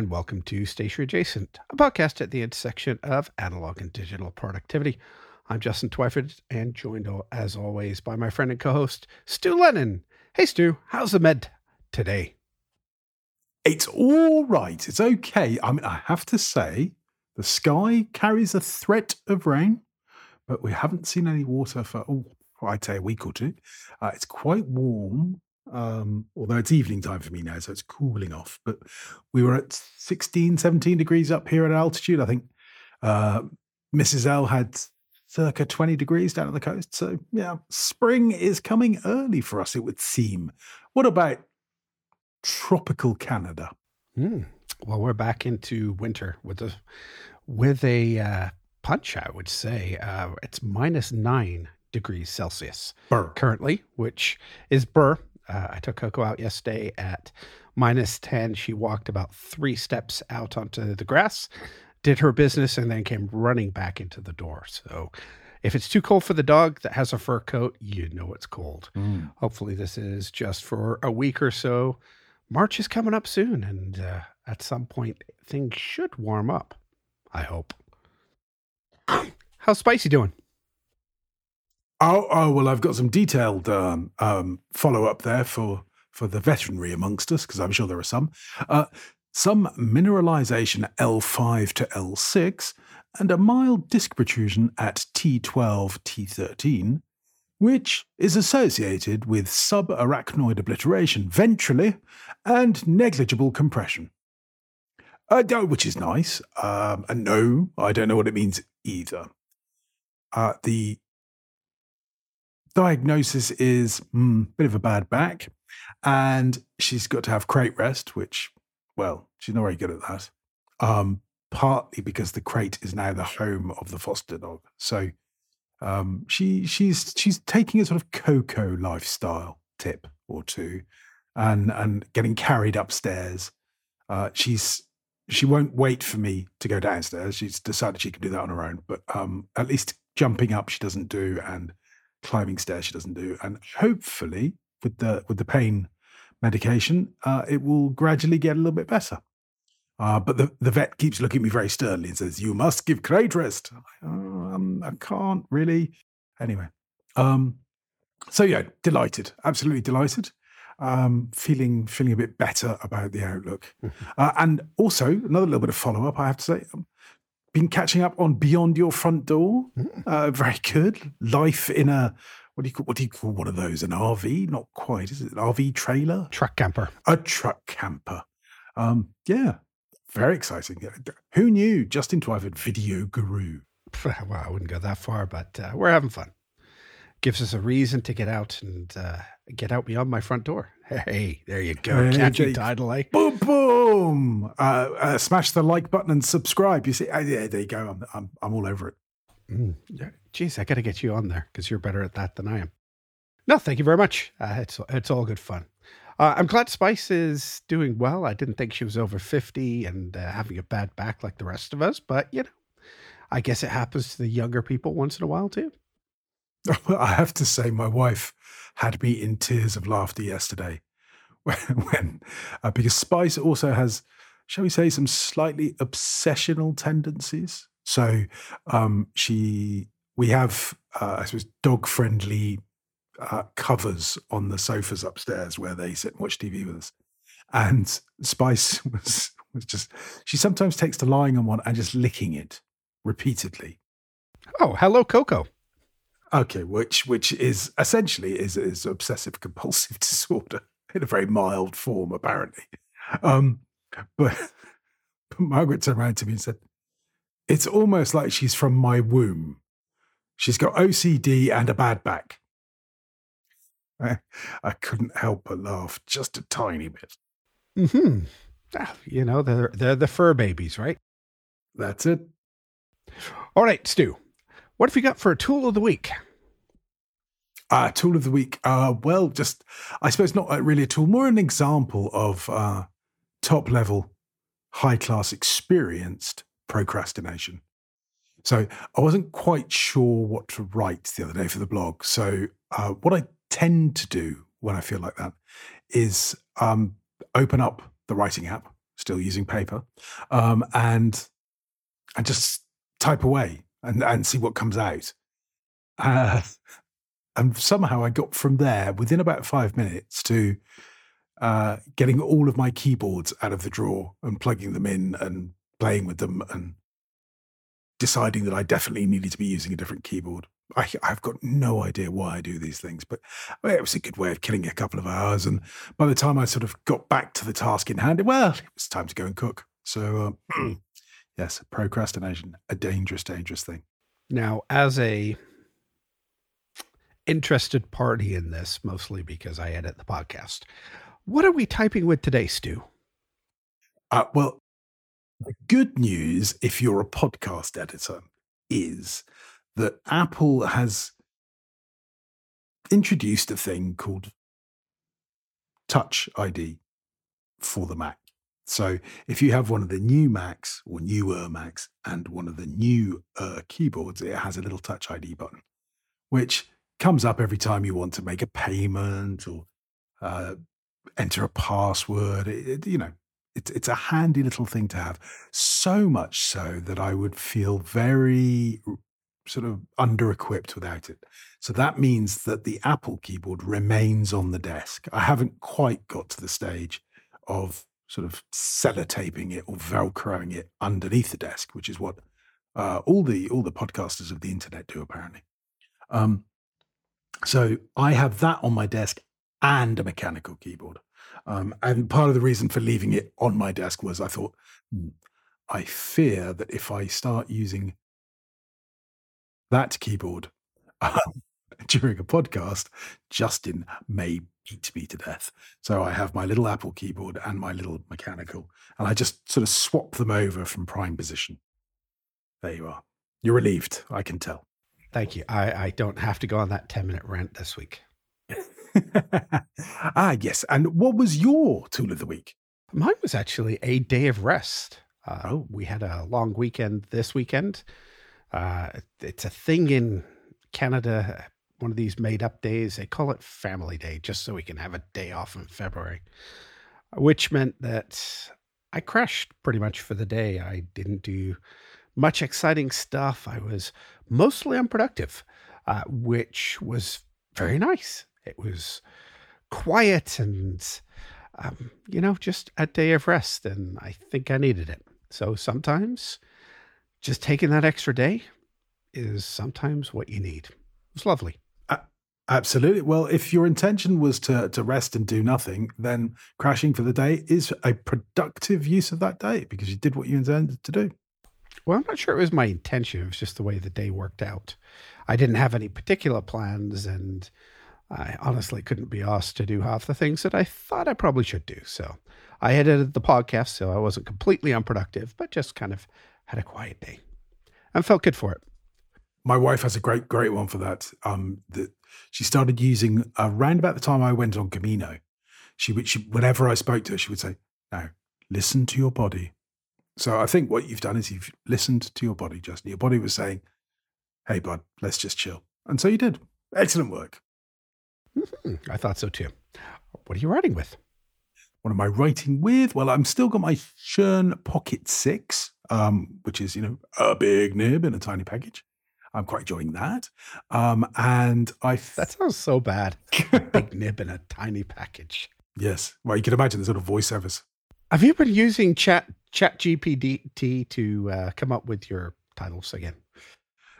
and welcome to Stationery Adjacent, a podcast at the intersection of analog and digital productivity. I'm Justin Twyford and joined as always by my friend and co host, Stu Lennon. Hey, Stu, how's the med today? It's all right. It's okay. I mean, I have to say, the sky carries a threat of rain, but we haven't seen any water for, oh, I'd say a week or two. Uh, it's quite warm, um, although it's evening time for me now, so it's cooling off. But we were at 16, 17 degrees up here at altitude. I think uh, Mrs. L had circa 20 degrees down on the coast. So, yeah, spring is coming early for us, it would seem. What about tropical Canada? Mm. Well, we're back into winter with a with a uh, punch. I would say uh, it's minus nine degrees Celsius burr. currently, which is burr. Uh, I took Coco out yesterday at minus 10. She walked about three steps out onto the grass, did her business, and then came running back into the door. So if it's too cold for the dog that has a fur coat, you know it's cold. Mm. Hopefully, this is just for a week or so. March is coming up soon, and uh, at some point, things should warm up. I hope. How's Spicy doing? Oh, oh well, I've got some detailed um, um, follow up there for for the veterinary amongst us because I'm sure there are some. Uh, some mineralization L5 to L6 and a mild disc protrusion at T12 T13, which is associated with subarachnoid obliteration ventrally and negligible compression. Uh, which is nice. Um, and no, I don't know what it means either. Uh, the diagnosis is a mm, bit of a bad back, and she's got to have crate rest, which, well, she's not very good at that. Um, partly because the crate is now the home of the foster dog, so um, she she's she's taking a sort of Coco lifestyle tip or two, and and getting carried upstairs. Uh, she's she won't wait for me to go downstairs. She's decided she can do that on her own, but um, at least jumping up she doesn't do, and climbing stairs she doesn't do, and hopefully with the with the pain medication, uh, it will gradually get a little bit better. Uh, but the, the vet keeps looking at me very sternly and says, "You must give crate rest." oh, um, I can't really. Anyway, um, so yeah, delighted, absolutely delighted. Um, feeling feeling a bit better about the outlook, mm-hmm. uh, and also another little bit of follow up. I have to say, um, been catching up on Beyond Your Front Door. Mm. Uh, very good. Life in a what do you call what do you call one of those? An RV? Not quite. Is it an RV trailer? Truck camper. A truck camper. Um, yeah, very exciting. Who knew? Justin Twyford, video guru. Well, I wouldn't go that far, but uh, we're having fun. Gives us a reason to get out and uh, get out beyond my front door. Hey, there you go. Hey, Catchy title, eh? Boom, boom. Uh, uh, smash the like button and subscribe. You see, uh, yeah, there you go. I'm, I'm, I'm all over it. Mm, geez, I got to get you on there because you're better at that than I am. No, thank you very much. Uh, it's it's all good fun. Uh, I'm glad Spice is doing well. I didn't think she was over 50 and uh, having a bad back like the rest of us, but you know, I guess it happens to the younger people once in a while too. I have to say, my wife had me in tears of laughter yesterday when, when uh, because Spice also has, shall we say, some slightly obsessional tendencies. So um, she, we have, uh, I suppose, dog friendly uh, covers on the sofas upstairs where they sit and watch TV with us. And Spice was was just she sometimes takes to lying on one and just licking it repeatedly. Oh, hello, Coco. Okay, which which is essentially is is obsessive compulsive disorder in a very mild form, apparently. Um, but, but Margaret turned around to me and said, "It's almost like she's from my womb. She's got OCD and a bad back." I, I couldn't help but laugh just a tiny bit. Hmm. You know, they're they're the fur babies, right? That's it. All right, Stu. What have you got for a tool of the week? Uh, tool of the week. Uh, well, just I suppose not really a tool, more an example of uh, top level, high class, experienced procrastination. So I wasn't quite sure what to write the other day for the blog. So uh, what I tend to do when I feel like that is um, open up the writing app. still using paper, um, and and just type away and, and see what comes out. Uh, and somehow I got from there within about five minutes to uh, getting all of my keyboards out of the drawer and plugging them in and playing with them and deciding that I definitely needed to be using a different keyboard. I, have got no idea why I do these things, but it was a good way of killing a couple of hours. And by the time I sort of got back to the task in hand, well, it was time to go and cook. So, uh, yes, procrastination, a dangerous, dangerous thing. Now, as a interested party in this, mostly because I edit the podcast, what are we typing with today, Stu? Uh, well, the good news, if you're a podcast editor, is that Apple has introduced a thing called Touch ID for the Mac. So if you have one of the new Macs or newer Macs and one of the new uh, keyboards, it has a little Touch ID button, which comes up every time you want to make a payment or uh, enter a password. It, it, you know, it's it's a handy little thing to have. So much so that I would feel very sort of under equipped without it. So that means that the Apple keyboard remains on the desk. I haven't quite got to the stage of sort of sellotaping it or velcroing it underneath the desk, which is what uh, all the all the podcasters of the internet do apparently. Um, so I have that on my desk and a mechanical keyboard. Um, and part of the reason for leaving it on my desk was I thought, hmm, I fear that if I start using that keyboard um, during a podcast, Justin may beat me to death. So I have my little Apple keyboard and my little mechanical, and I just sort of swap them over from prime position. There you are. You're relieved, I can tell. Thank you. I, I don't have to go on that 10 minute rant this week. ah, yes. And what was your tool of the week? Mine was actually a day of rest. Uh, oh. We had a long weekend this weekend. Uh, it's a thing in Canada, one of these made up days. They call it Family Day just so we can have a day off in February, which meant that I crashed pretty much for the day. I didn't do much exciting stuff. I was mostly unproductive, uh, which was very nice. It was quiet and, um, you know, just a day of rest. And I think I needed it. So sometimes just taking that extra day is sometimes what you need. It's lovely. Absolutely. Well, if your intention was to to rest and do nothing, then crashing for the day is a productive use of that day because you did what you intended to do. Well, I'm not sure it was my intention. It was just the way the day worked out. I didn't have any particular plans, and I honestly couldn't be asked to do half the things that I thought I probably should do. So I edited the podcast, so I wasn't completely unproductive, but just kind of had a quiet day and felt good for it. My wife has a great, great one for that. Um, that she started using around about the time I went on Camino. She would, she, whenever I spoke to her, she would say, "Now, listen to your body." So I think what you've done is you've listened to your body, Justin. Your body was saying, "Hey, bud, let's just chill," and so you did. Excellent work. Mm-hmm. I thought so too. What are you writing with? What am I writing with? Well, I'm still got my Schon Pocket Six, um, which is you know a big nib in a tiny package. I'm quite enjoying that. Um, and I th- that sounds so bad. big nib in a tiny package. Yes. Well, you can imagine the sort of voiceovers. Have you been using Chat Chat GPT to uh, come up with your titles again?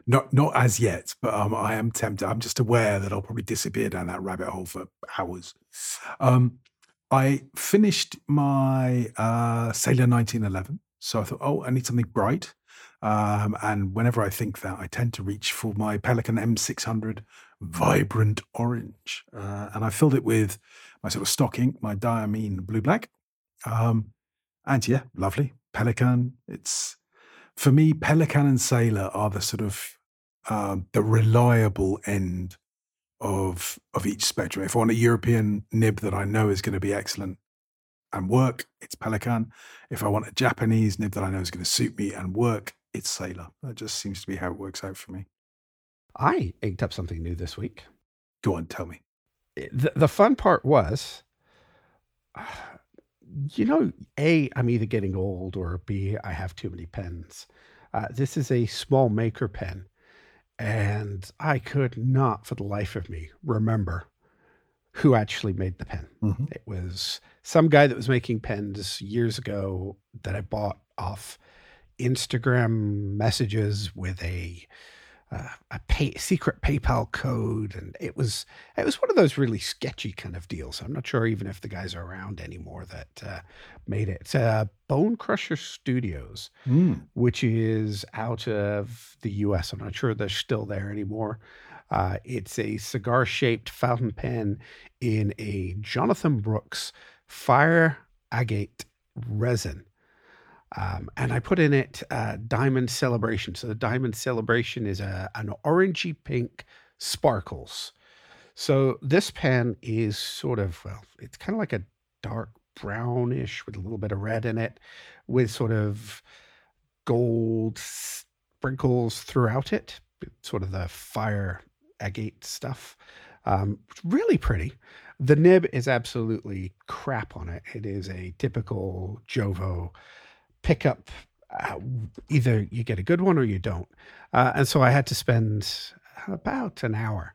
Not not as yet, but um, I am tempted. I'm just aware that I'll probably disappear down that rabbit hole for hours. Um, I finished my uh, Sailor 1911, so I thought, oh, I need something bright. Um, and whenever I think that, I tend to reach for my Pelikan M600 Vibrant Orange. Uh, and I filled it with my sort of stock ink, my Diamine Blue Black. Um, and yeah, lovely. Pelikan. It's for me, Pelikan and Sailor are the sort of um, the reliable end of of each spectrum. If I want a European nib that I know is going to be excellent and work, it's Pelikan. If I want a Japanese nib that I know is going to suit me and work, it's Sailor. That just seems to be how it works out for me. I inked up something new this week. Go on, tell me. The, the fun part was you know, A, I'm either getting old or B, I have too many pens. Uh, this is a small maker pen, and I could not for the life of me remember who actually made the pen. Mhm. It was some guy that was making pens years ago that I bought off Instagram messages with a uh, a pay, secret PayPal code, and it was it was one of those really sketchy kind of deals. I'm not sure even if the guys are around anymore that uh, made it. It's uh, Bone Crusher Studios, Mm. which is out of the U.S. I'm not sure they're still there anymore. Uh, it's a cigar shaped fountain pen in a Jonathan Brooks fire agate resin. Um, and I put in it uh, Diamine Celebration. So the Diamine Celebration is a, an orangey pink sparkles. So this pen is sort of, well, it's kind of like a dark brownish with a little bit of red in it, with sort of gold sprinkles throughout it, sort of the fire agate stuff. Um, really pretty. The nib is absolutely crap on it. It is a typical JoWo pickup. Uh, either you get a good one or you don't. Uh, and so I had to spend about an hour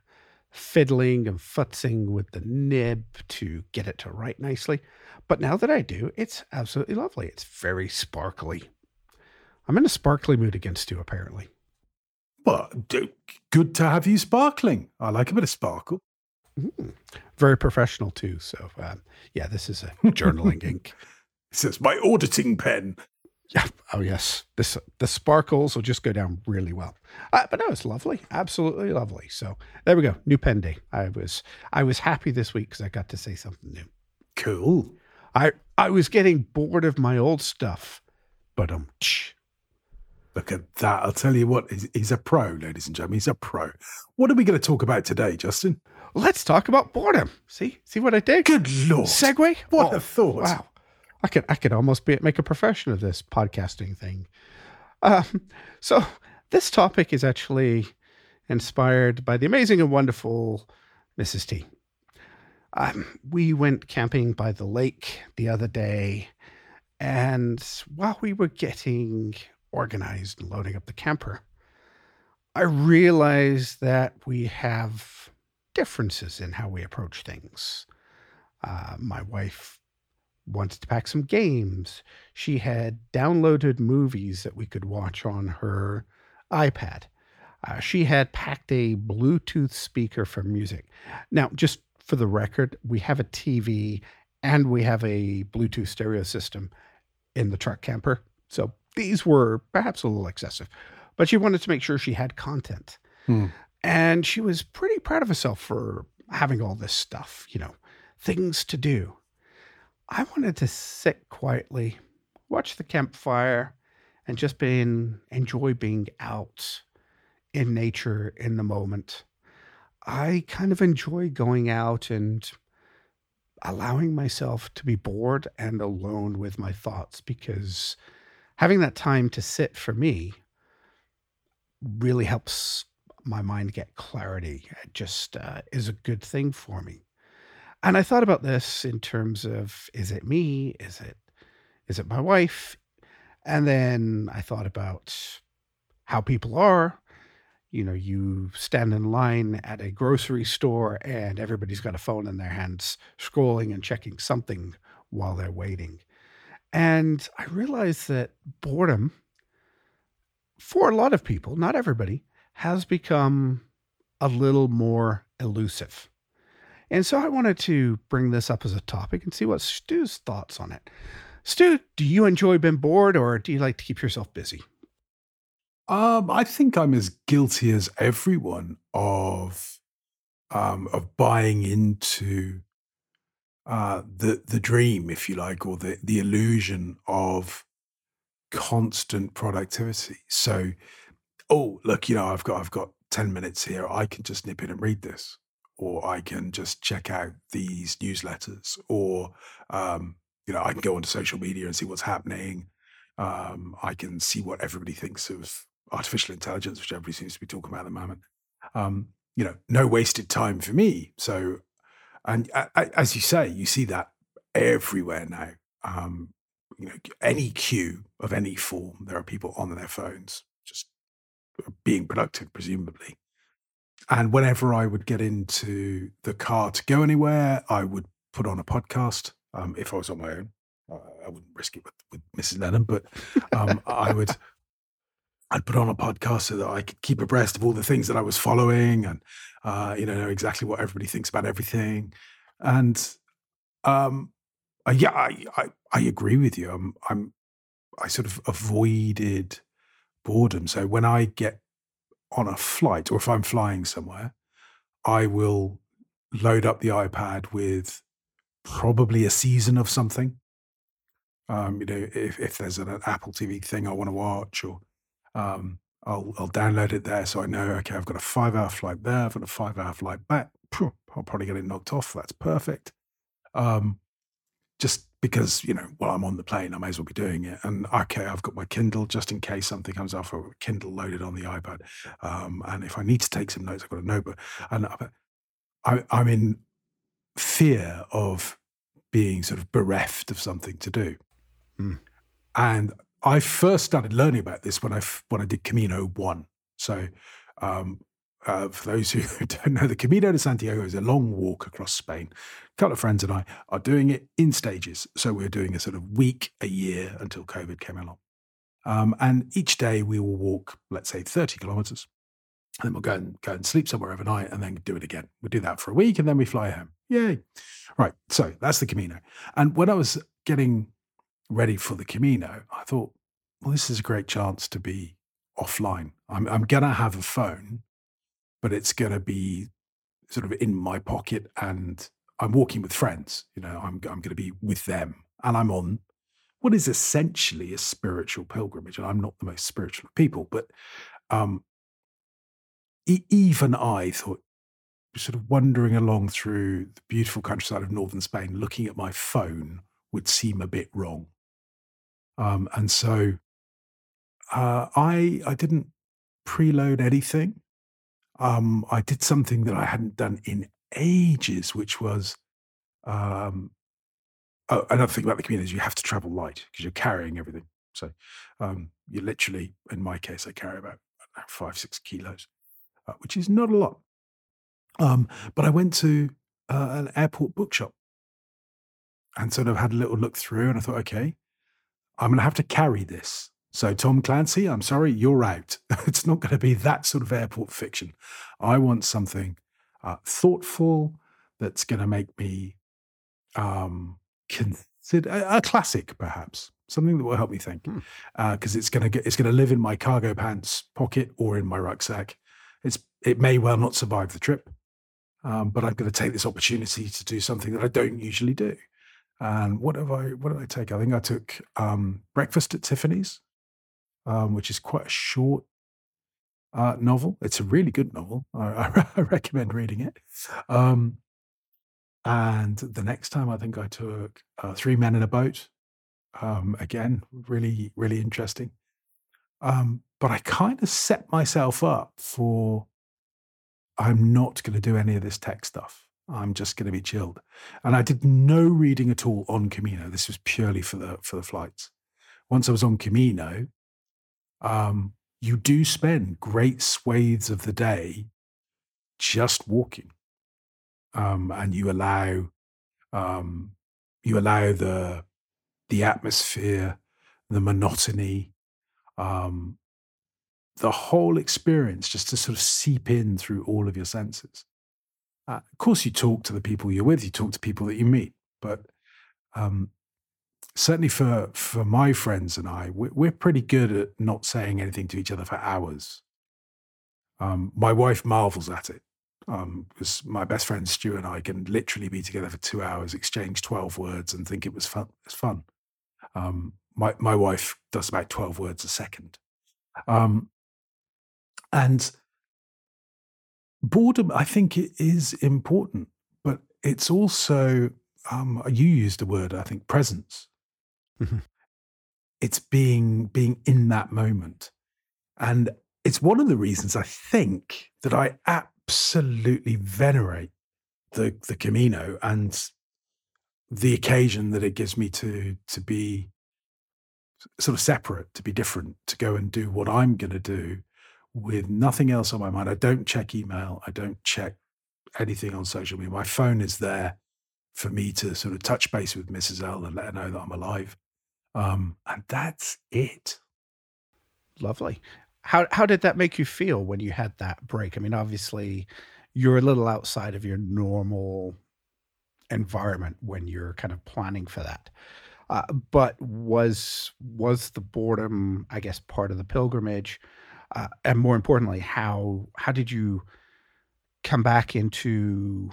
fiddling and futzing with the nib to get it to write nicely. But now that I do, it's absolutely lovely. It's very sparkly. I'm in a sparkly mood again, Stu, apparently. Well, good to have you sparkling. I like a bit of sparkle. Mm. Very professional, too. So, um, yeah, this is a journaling ink. It says my auditing pen. Yeah. Oh, yes. This the sparkles will just go down really well. Uh, but no, it's lovely. Absolutely lovely. So there we go. New pen day. I was I was happy this week because I got to say something new. Cool. I I was getting bored of my old stuff, but um, Look at that. I'll tell you what, he's, he's a pro, ladies and gentlemen. He's a pro. What are we going to talk about today, Justin? let's talk about boredom. See, see what I did? Good Lord. Segway? What Oh, a thought. Wow. I could I could almost be make a profession of this podcasting thing. Um, so this topic is actually inspired by the amazing and wonderful Mrs. T. Um, we went camping by the lake the other day, and while we were getting organized and loading up the camper, I realized that we have differences in how we approach things. Uh, my wife wanted to pack some games. She had downloaded movies that we could watch on her iPad. Uh, she had packed a Bluetooth speaker for music. Now, just for the record, we have a TV and we have a Bluetooth stereo system in the truck camper. So these were perhaps a little excessive, but she wanted to make sure she had content. Hmm. And she was pretty proud of herself for having all this stuff, you know, things to do. I wanted to sit quietly, watch the campfire, and just being enjoy being out in nature in the moment. I kind of enjoy going out and allowing myself to be bored and alone with my thoughts because having that time to sit for me really helps my mind get clarity. It just uh, is a good thing for me. And I thought about this in terms of is it me? Is it is it my wife? And then I thought about how people are. You know, you stand in line at a grocery store and everybody's got a phone in their hands, scrolling and checking something while they're waiting. And I realized that boredom, for a lot of people, not everybody, has become a little more elusive. And so I wanted to bring this up as a topic and see what Stu's thoughts on it. Stu, do you enjoy being bored or do you like to keep yourself busy? Um, I think I'm as guilty as everyone of um, of buying into uh, the the dream, if you like, or the the illusion of constant productivity. So, oh, look, you know, I've got I've got ten minutes here. I can just nip in and read this, or I can just check out these newsletters, or um, you know, I can go onto social media and see what's happening. Um, I can see what everybody thinks of artificial intelligence, which everybody seems to be talking about at the moment. Um, you know, no wasted time for me. So, and as you say, you see that everywhere now. um, you know, any queue of any form, there are people on their phones just being productive, presumably. And whenever I would get into the car to go anywhere, I would put on a podcast. Um, if I was on my own, I wouldn't risk it with, with Mrs. Lennon, but um, I would. I'd put on a podcast so that I could keep abreast of all the things that I was following, and uh, you know, know exactly what everybody thinks about everything. And um, uh, yeah, I, I, I agree with you. I'm I'm I sort of avoided boredom. So when I get on a flight or if I'm flying somewhere, I will load up the iPad with probably a season of something. Um, you know, if, if there's an, an Apple TV thing I want to watch, or um, I'll I'll download it there, so I know okay, I've got a five hour flight there, I've got a five hour flight back. I'll probably get it knocked off. That's perfect. Um, just because you know while I'm on the plane, I may as well be doing it. And okay, I've got my Kindle just in case something comes off. Or Kindle loaded on the iPad, um, and if I need to take some notes, I've got a notebook. And I, I'm in fear of being sort of bereft of something to do. Mm. And I first started learning about this when I when I did Camino One. So um, uh, for those who don't know, the Camino de Santiago is a long walk across Spain. A couple of friends and I are doing it in stages. So we're doing a sort of week a year until COVID came along. Um, and each day we will walk, let's say, 30 kilometers. And then we'll go and go and sleep somewhere overnight and then do it again. We'll do that for a week and then we fly home. Yay. Right. So that's the Camino. And when I was getting ready for the Camino, I thought, well, this is a great chance to be offline. I'm, I'm going to have a phone but it's going to be sort of in my pocket and I'm walking with friends. You know, I'm, I'm going to be with them and I'm on what is essentially a spiritual pilgrimage. And I'm not the most spiritual of people, but um, e- even I thought, sort of wandering along through the beautiful countryside of northern Spain, looking at my phone would seem a bit wrong. Um, and so uh, I I didn't preload anything um, I did something that I hadn't done in ages, which was um, oh, another thing about the community is you have to travel light because you're carrying everything. So um, you literally, in my case, I carry about five, six kilos, uh, which is not a lot. Um, but I went to uh, an airport bookshop and sort of had a little look through, and I thought, okay, I'm going to have to carry this. So, Tom Clancy, I'm sorry, you're out. it's not going to be that sort of airport fiction. I want something uh, thoughtful that's going to make me um, consider a, a, classic, perhaps something that will help me think, because hmm. uh, it's going to get it's going to live in my cargo pants pocket or in my rucksack. It's it may well not survive the trip, um, but I'm going to take this opportunity to do something that I don't usually do. And what have I? What did I take? I think I took um, breakfast at Tiffany's um, which is quite a short uh, novel. It's a really good novel. I, I recommend reading it. Um, and the next time, I think I took uh, Three Men in a Boat. Um, again, really, really interesting. Um, but I kind of set myself up for I'm not going to do any of this tech stuff. I'm just going to be chilled. And I did no reading at all on Camino. This was purely for the for the flights. Once I was on Camino, um, you do spend great swathes of the day just walking, um, and you allow um, you allow the the atmosphere, the monotony, um, the whole experience just to sort of seep in through all of your senses. Uh, of course, you talk to the people you're with, you talk to people that you meet, but um, certainly for for my friends and I, we're, pretty good at not saying anything to each other for hours. Um, my wife marvels at it because um, my best friend Stu and I can literally be together for two hours, exchange twelve words, and think it was fun. It's fun. Um, my my wife does about twelve words a second, um, and boredom. I think it is important, but it's also um, you used the word I think presence. Mm-hmm. It's being being in that moment. And it's one of the reasons I think that I absolutely venerate the the Camino and the occasion that it gives me to to be sort of separate, to be different, to go and do what I'm going to do with nothing else on my mind. I don't check email. I don't check anything on social media. My phone is there for me to sort of touch base with Mrs. L and let her know that I'm alive. Um, and that's it. Lovely. How how did that make you feel when you had that break? I mean, obviously, you're a little outside of your normal environment when you're kind of planning for that. Uh, but was was the boredom, I guess, part of the pilgrimage? Uh, and more importantly, how how did you come back into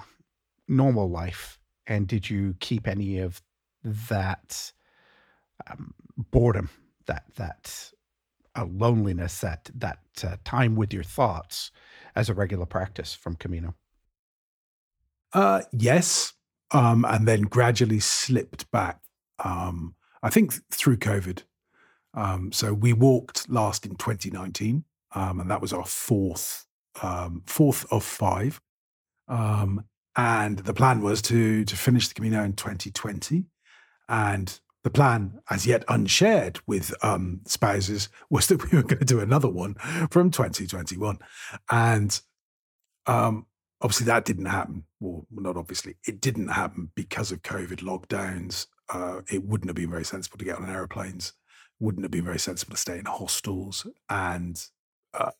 normal life? And did you keep any of that um, boredom, that that uh, loneliness, that that uh, time with your thoughts, as a regular practice from Camino? Uh, yes, um, and then gradually slipped back. Um, I think through COVID. Um, so we walked last in 2019, um, and that was our fourth um, fourth of five. Um, and the plan was to to finish the Camino in 2020, and the plan, as yet unshared with um, spouses, was that we were going to do another one from 2021. And um, obviously, that didn't happen. Well, not obviously, it didn't happen because of COVID lockdowns. Uh, it wouldn't have been very sensible to get on aeroplanes, wouldn't have been very sensible to stay in hostels. And, uh,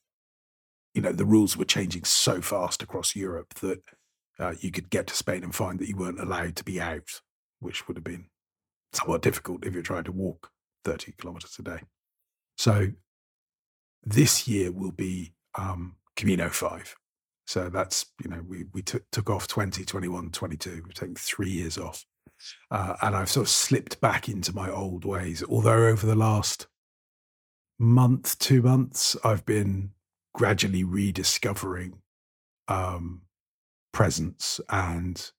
you know, the rules were changing so fast across Europe that uh, you could get to Spain and find that you weren't allowed to be out, which would have been somewhat difficult if you're trying to walk 30 kilometers a day. So this year will be um, Camino 5. So that's, you know, we, we took, took off 20, 21, 22. We've taken three years off. Uh, and I've sort of slipped back into my old ways. Although over the last month, two months, I've been gradually rediscovering um, presence and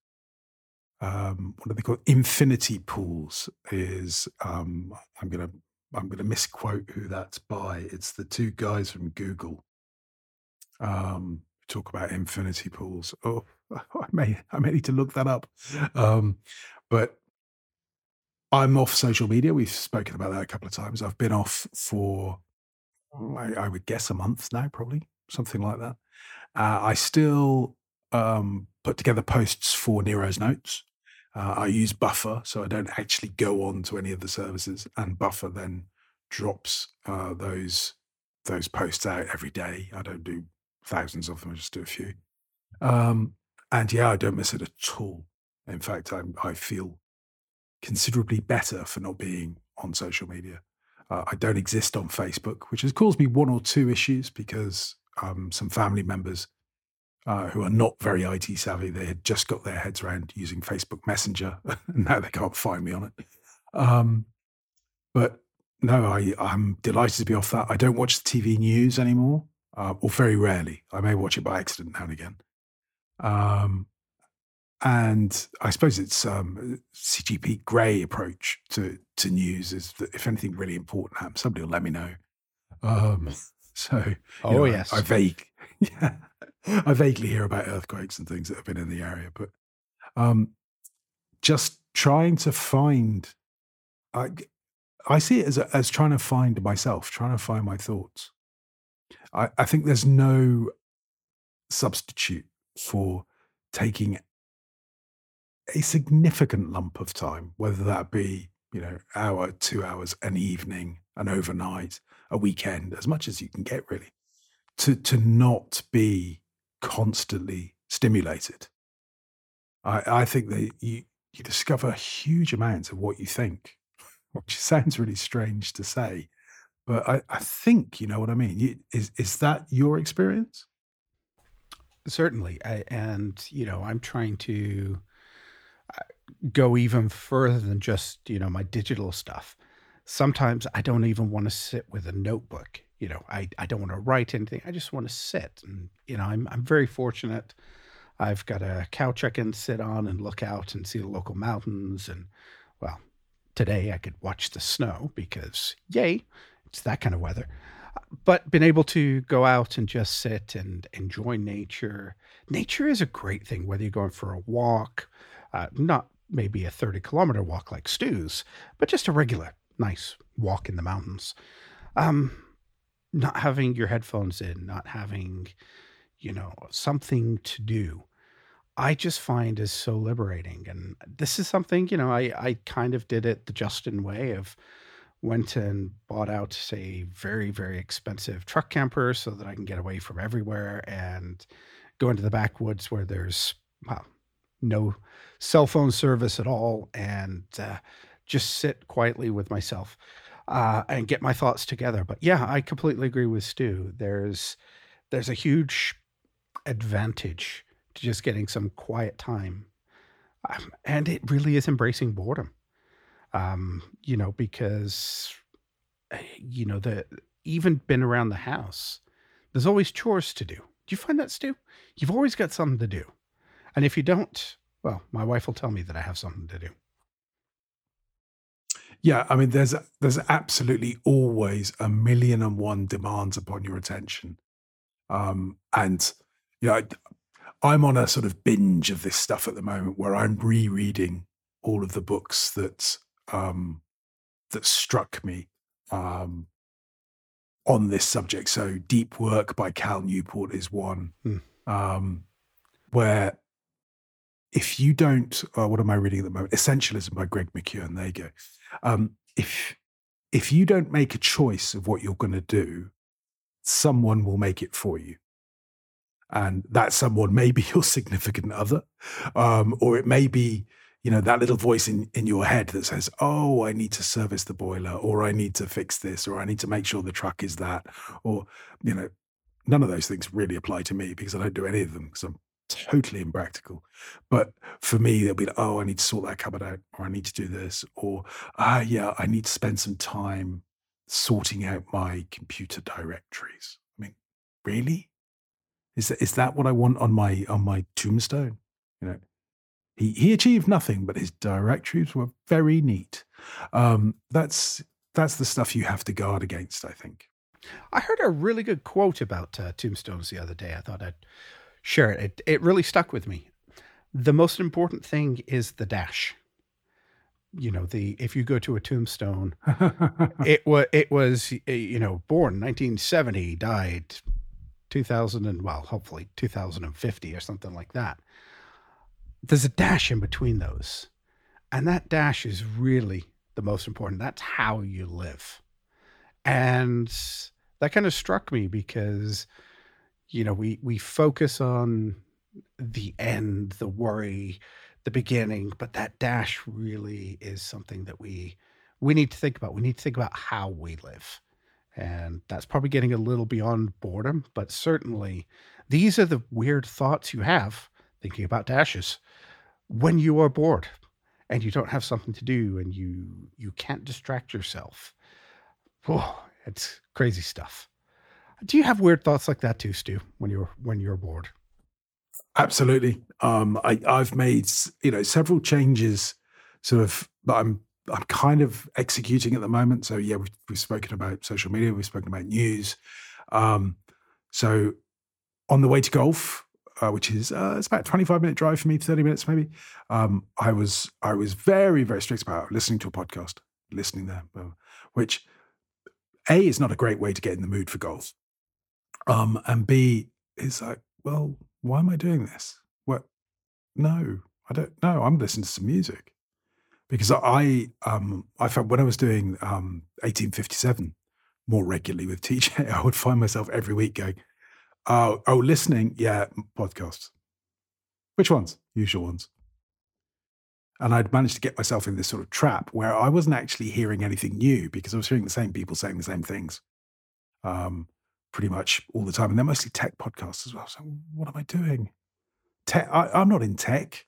um, what are they called? Infinity pools is um, I'm gonna I'm gonna misquote who that's by. It's the two guys from Google. Um, talk about infinity pools. Oh, I may I may need to look that up. Um, but I'm off social media. We've spoken about that a couple of times. I've been off for I, I would guess a month now, probably something like that. Uh, I still um, put together posts for Nero's Notes. Uh, I use Buffer, so I don't actually go on to any of the services, and Buffer then drops uh, those those posts out every day. I don't do thousands of them; I just do a few. Um, and yeah, I don't miss it at all. In fact, I, I feel considerably better for not being on social media. Uh, I don't exist on Facebook, which has caused me one or two issues because um, some family members uh, who are not very IT savvy. They had just got their heads around using Facebook Messenger, and now they can't find me on it. Um, but no, I, I'm delighted to be off that. I don't watch the TV news anymore, uh, or very rarely. I may watch it by accident now and again. Um, and I suppose it's um, CGP Grey approach to to news is that if anything really important happens, somebody will let me know. Um, so, oh know, yes, I, I vague, yeah, I vaguely hear about earthquakes and things that have been in the area, but um, just trying to find, I, I see it as, as trying to find myself, trying to find my thoughts. I, I think there's no substitute for taking a significant lump of time, whether that be, you know, hour, two hours, an evening, an overnight, a weekend, as much as you can get really, to to not be constantly stimulated. I, I think that you, you discover huge amounts of what you think, which sounds really strange to say, but I, I think you know what I mean. You, is is that your experience? Certainly, I, and you know, I'm trying to uh, go even further than just you know my digital stuff. Sometimes I don't even want to sit with a notebook you know, I, I don't want to write anything. I just want to sit. And, you know, I'm, I'm very fortunate. I've got a couch I can sit on and look out and see the local mountains. And, well, today I could watch the snow because, yay, it's that kind of weather. But been able to go out and just sit and enjoy nature. Nature is a great thing, whether you're going for a walk, uh, not maybe a 30 kilometer walk like Stu's, but just a regular, nice walk in the mountains. Um, not having your headphones in, not having, you know, something to do, I just find is so liberating. And this is something, you know, I, I kind of did it the Justin way of went and bought out a very, very expensive truck camper so that I can get away from everywhere and go into the backwoods where there's, well, no cell phone service at all and uh, just sit quietly with myself uh, and get my thoughts together. But yeah, I completely agree with Stu. There's there's a huge advantage to just getting some quiet time, um, and it really is embracing boredom. Um, you know, because eh, you know the even been around the house, there's always chores to do. Do you find that, Stu? You've always got something to do, and if you don't, well, my wife will tell me that I have something to do. Yeah, I mean, there's there's absolutely always a million and one demands upon your attention, um, and you know, I, I'm on a sort of binge of this stuff at the moment where I'm rereading all of the books that um, that struck me um, on this subject. So, Deep Work by Cal Newport is one um, where if you don't, uh, what am I reading at the moment? Essentialism by Greg McKeown. There you go. Um, if if you don't make a choice of what you're going to do, someone will make it for you, and that someone may be your significant other, um, or it may be you know that little voice in in your head that says, "Oh, I need to service the boiler, or I need to fix this, or I need to make sure the truck is that," or you know, none of those things really apply to me because I don't do any of them because I'm totally impractical. But for me, they'll be like, oh, I need to sort that cupboard out, or I need to do this, or ah, yeah, I need to spend some time sorting out my computer directories. I mean, really? Is that, is that what I want on my on my tombstone? You know, he he achieved nothing, but his directories were very neat. Um, that's that's the stuff you have to guard against, I think. I heard a really good quote about uh, tombstones the other day. I thought I'd share it. it. It really stuck with me. The most important thing is the dash. You know, the if you go to a tombstone, it was it was uh, you know born 1970, died 2000 and well, hopefully 2050 or something like that. There's a dash in between those, and that dash is really the most important. That's how you live, and that kind of struck me because you know we we focus on the end the worry the beginning but that dash really is something that we we need to think about. We need to think about how we live. And that's probably getting a little beyond boredom but certainly these are the weird thoughts you have thinking about dashes when you are bored and you don't have something to do and you you can't distract yourself. Oh it's crazy stuff do you have weird thoughts like that too, Stu, when you're when you're bored? Absolutely. Um, I, I've made you know several changes, sort of. But I'm I'm kind of executing at the moment. So yeah, we've, we've spoken about social media, we've spoken about news. Um, so on the way to golf, uh, which is uh, it's about a 25 minute drive for me, 30 minutes maybe. Um, I was I was very very strict about listening to a podcast, listening there, which a is not a great way to get in the mood for golf. Um, and B is like, well, why am I doing this? What? No, I don't know. I'm listening to some music because I um I found when I was doing um 1857 more regularly with TJ, I would find myself every week going, oh, oh, listening, yeah, podcasts. Which ones? Usual ones. And I'd managed to get myself in this sort of trap where I wasn't actually hearing anything new because I was hearing the same people saying the same things. Um, pretty much all the time. And they're mostly tech podcasts as well. So what am I doing? Tech, I, I'm not in tech.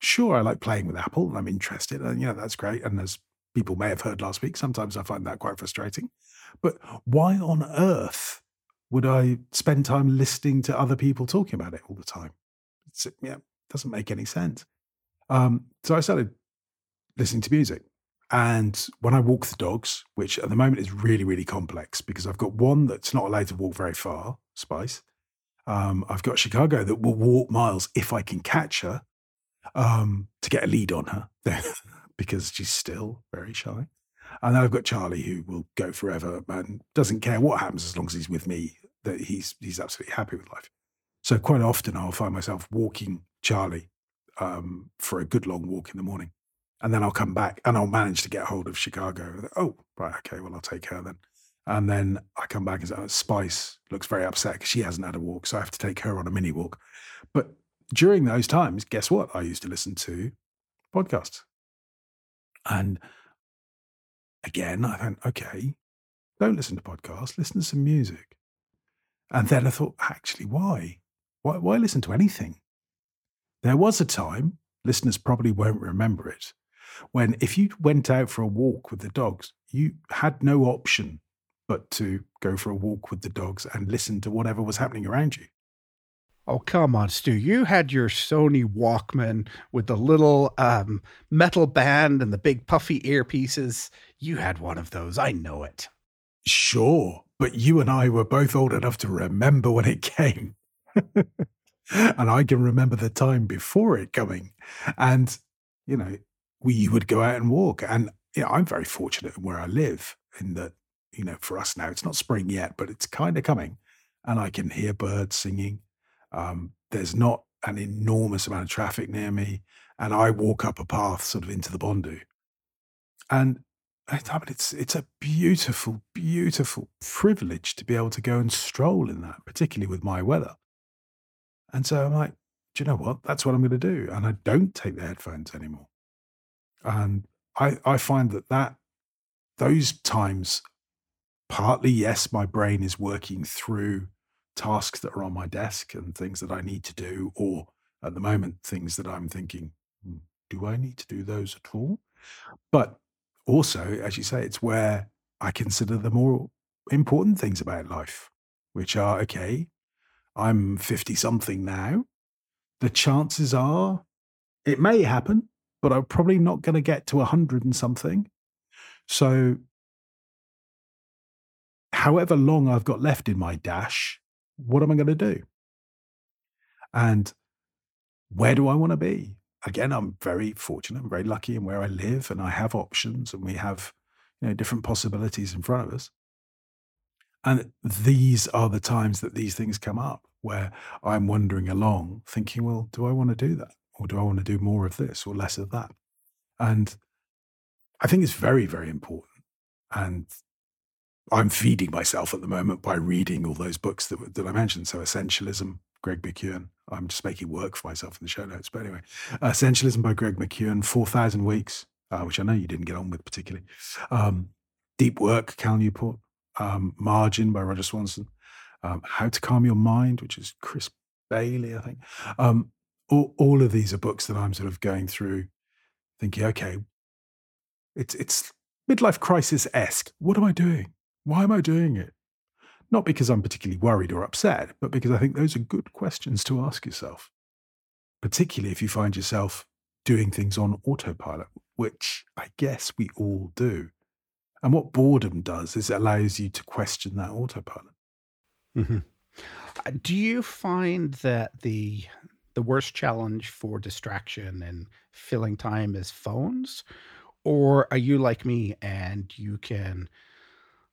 Sure, I like playing with Apple and I'm interested. And, you know, that's great. And as people may have heard last week, sometimes I find that quite frustrating. But why on earth would I spend time listening to other people talking about it all the time? It's, yeah, doesn't make any sense. Um, so I started listening to music. And when I walk the dogs, which at the moment is really, really complex because I've got one that's not allowed to walk very far, Spice. Um, I've got Chicago that will walk miles if I can catch her. um, to get a lead on her because she's still very shy. And then I've got Charlie who will go forever and doesn't care what happens as long as he's with me. That he's he's absolutely happy with life. So quite often I'll find myself walking Charlie um, for a good long walk in the morning, and then I'll come back and I'll manage to get hold of Chicago. Oh, right, okay, well I'll take her then. And then I come back and say, oh, Spice looks very upset because she hasn't had a walk, so I have to take her on a mini walk. But during those times, guess what? I used to listen to podcasts. And again, I went, okay, don't listen to podcasts, listen to some music. And then I thought, actually, why? Why, why listen to anything? There was a time, listeners probably won't remember it, when if you went out for a walk with the dogs, you had no option but to go for a walk with the dogs and listen to whatever was happening around you. Oh, come on, Stu. You had your Sony Walkman with the little um, metal band and the big puffy earpieces. You had one of those. I know it. Sure. But you and I were both old enough to remember when it came. and I can remember the time before it coming. And, you know, we would go out and walk. And, you know, I'm very fortunate where I live in that, you know, for us now, it's not spring yet, but it's kind of coming. And I can hear birds singing um, there's not an enormous amount of traffic near me, and I walk up a path sort of into the bundu. And I mean, it's it's a beautiful, beautiful privilege to be able to go and stroll in that, particularly with my weather. And so I'm like, do you know what? That's what I'm going to do. And I don't take the headphones anymore. And I I find that that those times, partly yes, my brain is working through tasks that are on my desk and things that I need to do, or at the moment, things that I'm thinking, hmm, do I need to do those at all? But also, as you say, it's where I consider the more important things about life, which are okay, I'm 50 something now. The chances are it may happen, but I'm probably not going to get to 100 and something. So, however long I've got left in my dash, what am I going to do? And where do I want to be? Again, I'm very fortunate, I'm very lucky in where I live, and I have options, and we have you know different possibilities in front of us. And these are the times that these things come up where I'm wandering along, thinking, well, do I want to do that? Or do I want to do more of this or less of that? And I think it's very, very important. And I'm feeding myself at the moment by reading all those books that, that I mentioned. So, Essentialism, Greg McKeown. I'm just making work for myself in the show notes. But anyway, Essentialism by Greg McKeown, 4,000 Weeks, uh, which I know you didn't get on with particularly. Um, Deep Work, Cal Newport. Um, Margin by Roger Swanson. Um, How to Calm Your Mind, which is Chris Bailey, I think. Um, all, all of these are books that I'm sort of going through, thinking, okay, it's it's midlife crisis esque. What am I doing? Why am I doing it? Not because I'm particularly worried or upset, but because I think those are good questions to ask yourself, particularly if you find yourself doing things on autopilot, which I guess we all do. And what boredom does is it allows you to question that autopilot. Mm-hmm. Uh, do you find that the the worst challenge for distraction and filling time is phones, or are you like me and you can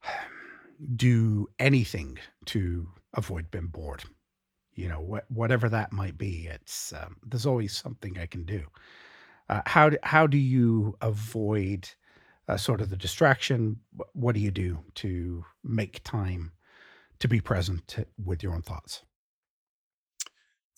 do anything to avoid being bored. You know, wh- whatever that might be, it's um, there's always something I can do. Uh, how do, how do you avoid uh, sort of the distraction? What do you do to make time to be present with your own thoughts?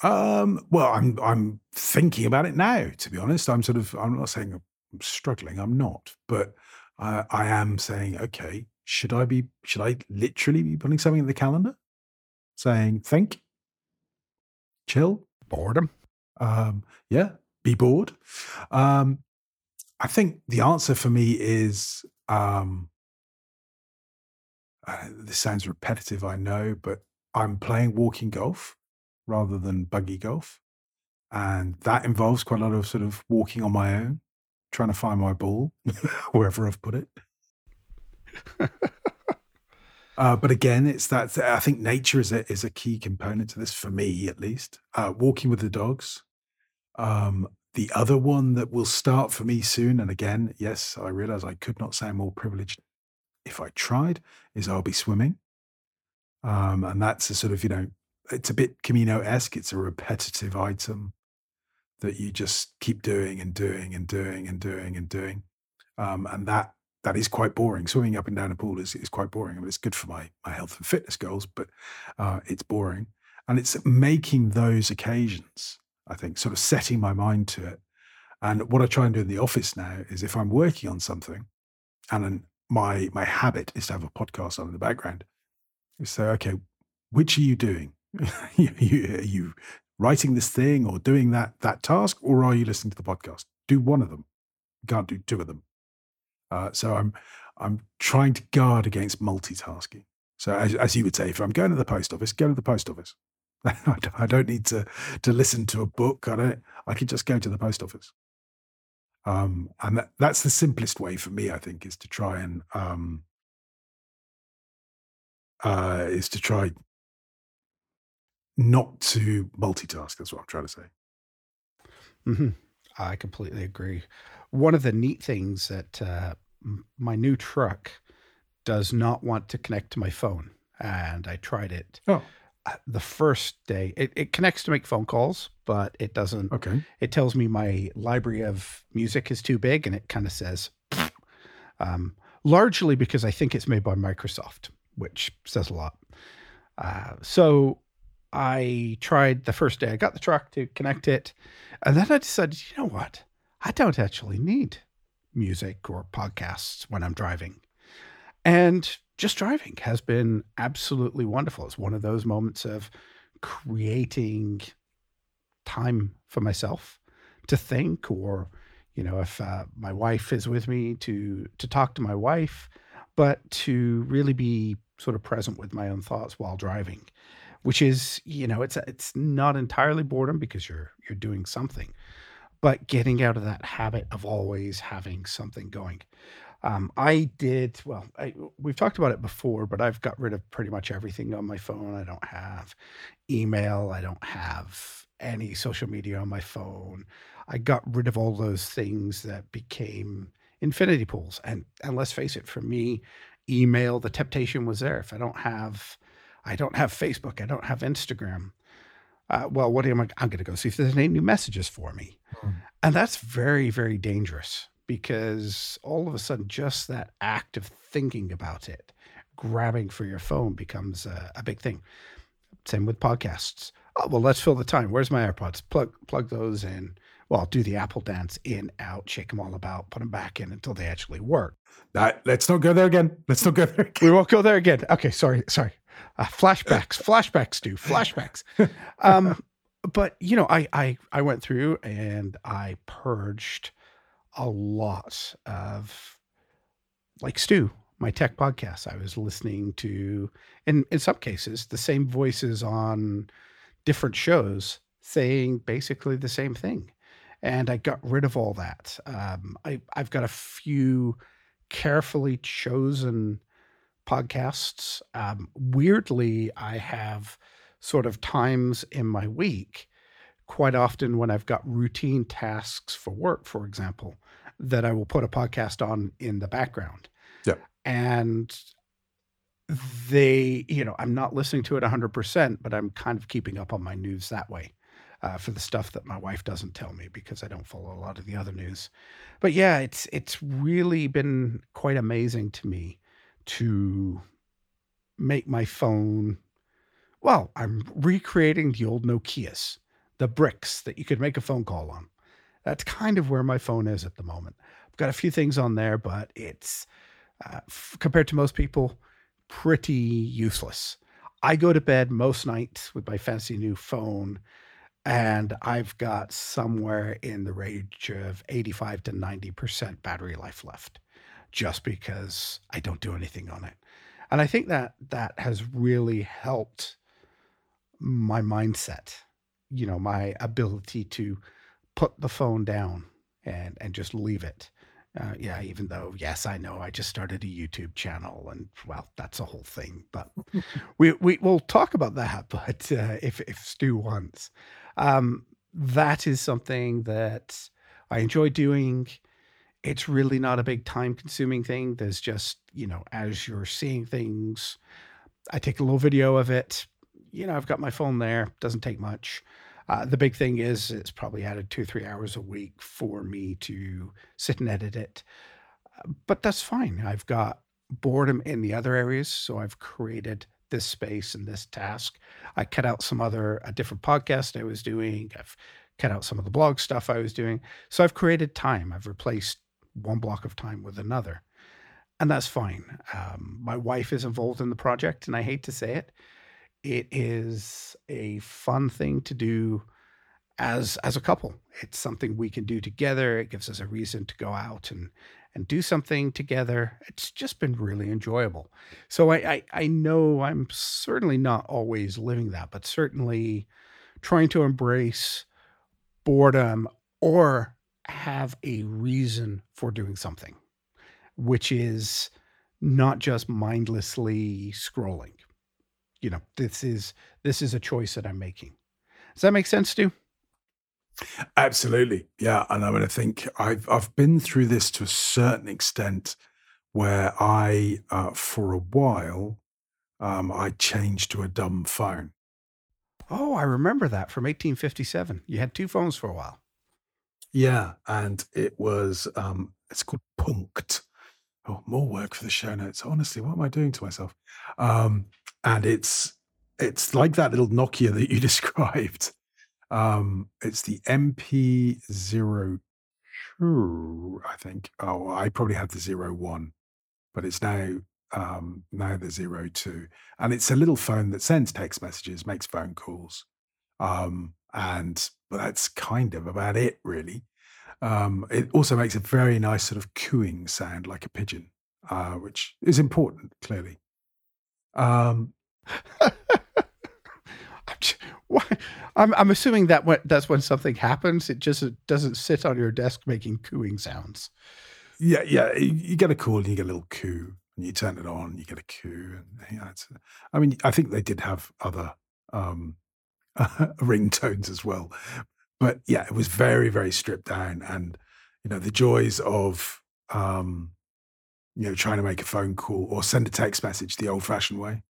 Um, well, I'm I'm thinking about it now. To be honest, I'm sort of I'm not saying I'm struggling. I'm not, but I, I am saying, okay, should I be should I literally be putting something in the calendar saying think, chill, boredom? Um, yeah, be bored. Um, I think the answer for me is um, uh, this sounds repetitive, I know, but I'm playing walking golf rather than buggy golf. And that involves quite a lot of sort of walking on my own, trying to find my ball wherever I've put it. uh, but again, it's that I think nature is a, is a key component to this for me, at least. Uh, walking with the dogs, um, the other one that will start for me soon, and again, yes, I realize I could not sound more privileged if I tried, is I'll be swimming. Um, and that's a sort of, you know, it's a bit Camino esque. It's a repetitive item that you just keep doing and doing and doing and doing and doing. Um, and that that is quite boring. Swimming up and down a pool is, is quite boring. I mean, it's good for my, my health and fitness goals, but uh, it's boring. And it's making those occasions, I think, sort of setting my mind to it. And what I try and do in the office now is if I'm working on something and an, my my habit is to have a podcast on in the background, is say, okay, which are you doing? you, you, are you writing this thing or doing that that task, or are you listening to the podcast? Do one of them. You can't do two of them. Uh, so I'm I'm trying to guard against multitasking. So as, as you would say, if I'm going to the post office, go to the post office. I don't need to to listen to a book. I don't. I can just go to the post office. Um, and that, that's the simplest way for me, I think, is to try and um, uh, is to try not to multitask. That's what I'm trying to say. Mm-hmm. I completely agree. One of the neat things that uh, my new truck does not want to connect to my phone, and I tried it. Oh. Uh, the first day, it, it connects to make phone calls, but it doesn't. Okay. It tells me my library of music is too big, and it kind of says, um, largely because I think it's made by Microsoft, which says a lot. Uh, so I tried the first day I got the truck to connect it. And then I decided, you know what? I don't actually need music or podcasts when I'm driving. And just driving has been absolutely wonderful. It's one of those moments of creating time for myself to think or you know if uh, my wife is with me to to talk to my wife but to really be sort of present with my own thoughts while driving which is you know it's it's not entirely boredom because you're you're doing something but getting out of that habit of always having something going. Um, i did well I, we've talked about it before but i've got rid of pretty much everything on my phone. I don't have email. I don't have any social media on my phone. I got rid of all those things that became infinity pools. And and let's face it for me email the temptation was there. If i don't have I don't have Facebook. I don't have Instagram. Uh, well, what am I? I'm going to go see if there's any new messages for me. Mm. And that's very, very dangerous because all of a sudden, just that act of thinking about it, grabbing for your phone becomes a, a big thing. Same with podcasts. Oh, well, let's fill the time. Where's my AirPods? Plug, plug those in. Well, do the Apple dance in, out, shake them all about, put them back in until they actually work. That, let's not go there again. Let's not go there again. We won't go there again. Okay, sorry, sorry. Uh, flashbacks, flashbacks, do flashbacks. Um, but you know, I, I I went through and I purged a lot of like Stu, my tech podcast. I was listening to, in in some cases, the same voices on different shows saying basically the same thing, and I got rid of all that. Um, I I've got a few carefully chosen podcasts. Um, weirdly, I have sort of times in my week, quite often when I've got routine tasks for work, for example, that I will put a podcast on in the background. Yeah. And they, you know, I'm not listening to it 100%, but I'm kind of keeping up on my news that way. Uh, for the stuff that my wife doesn't tell me because I don't follow a lot of the other news. But yeah, it's it's really been quite amazing to me to make my phone. Well, I'm recreating the old Nokia's, the bricks that you could make a phone call on. That's kind of where my phone is at the moment. I've got a few things on there, but it's uh, f- compared to most people, pretty useless. I go to bed most nights with my fancy new phone, and I've got somewhere in the range of 85 to 90% battery life left just because I don't do anything on it. And I think that that has really helped my mindset, you know, my ability to put the phone down and and just leave it. Uh, yeah, even though yes, I know I just started a YouTube channel, and well, that's a whole thing. But we we will talk about that. But uh, if if Stu wants, um, that is something that I enjoy doing. It's really not a big time consuming thing. There's just, you know, as you're seeing things, I take a little video of it. You know, I've got my phone there, doesn't take much. Uh, the big thing is it's probably added two, three hours a week for me to sit and edit it. But that's fine. I've got boredom in the other areas. So I've created this space and this task. I cut out some other, a different podcast I was doing. I've cut out some of the blog stuff I was doing. So I've created time. I've replaced one block of time with another. And that's fine. Um, my wife is involved in the project, and I hate to say it, it is a fun thing to do as as a couple. It's something we can do together. It gives us a reason to go out and and do something together. It's just been really enjoyable. So I, I, I know I'm certainly not always living that, but certainly trying to embrace boredom or have a reason for doing something, which is not just mindlessly scrolling. You know, this is this is a choice that I'm making. Does that make sense, Stu? Absolutely. Yeah. And I mean, I think I've, I've been through this to a certain extent where I, uh, for a while, um, I changed to a dumb phone. Oh, I remember that from 1857. You had two phones for a while. Yeah. And it was, um, it's called Punkt. Oh, more work for the show notes. Honestly, what am I doing to myself? Um, and it's, it's like that little Nokia that you described. Um, it's the MP02, I think. Oh, I probably had the zero one, but it's now um, now the zero two, and it's a little phone that sends text messages, makes phone calls, um, and but that's kind of about it, really. Um, it also makes a very nice sort of cooing sound, like a pigeon, uh, which is important, clearly. Um, I'm, I'm assuming that when, that's when something happens. It just doesn't sit on your desk making cooing sounds. Yeah, yeah. You get a call and you get a little coo, and you turn it on, you get a coo, and yeah, it's, I mean, I think they did have other um, ringtones as well, but yeah, it was very, very stripped down, and you know the joys of um, you know trying to make a phone call or send a text message the old-fashioned way.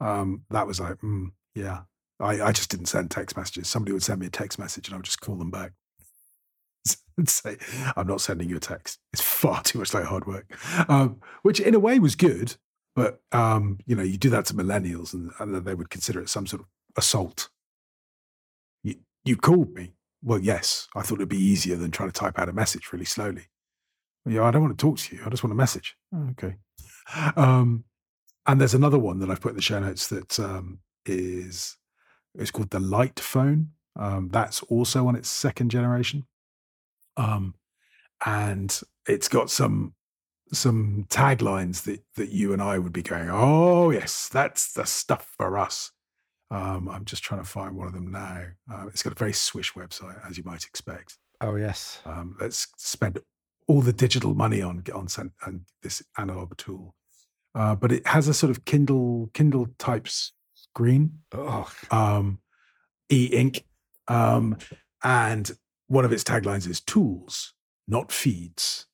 Um, that was like, mm, yeah, I, I just didn't send text messages. Somebody would send me a text message and I would just call them back and say, I'm not sending you a text. It's far too much like hard work, um, which in a way was good. But, um, you know, you do that to millennials and, and they would consider it some sort of assault. You, called me. Well, yes, I thought it'd be easier than trying to type out a message really slowly. yeah, I don't want to talk to you. I just want a message. Oh, okay. Um, and there's another one that I've put in the show notes that um, is it's called the Light phone. Um, that's also on its second generation, um, and it's got some some taglines that that you and I would be going, oh yes, that's the stuff for us. Um, I'm just trying to find one of them now. Uh, it's got a very swish website, as you might expect. Oh yes. Um, let's spend all the digital money on on, on this analog tool, uh, but it has a sort of Kindle Kindle types green, um, e ink. Um, and one of its taglines is tools, not feeds.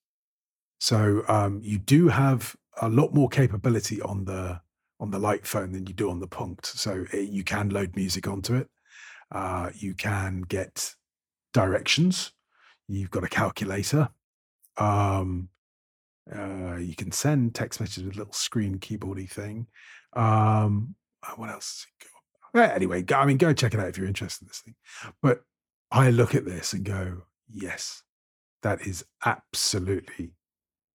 So um, you do have a lot more capability on the on the light phone than you do on the Punkt. So it, eh, you can load music onto it. Uh, you can get directions. You've got a calculator. Um, uh, you can send text messages with a little screen keyboardy thing. Um, uh, what else well, anyway, go, I mean, go check it out if you're interested in this thing. But I look at this and go, yes, that is absolutely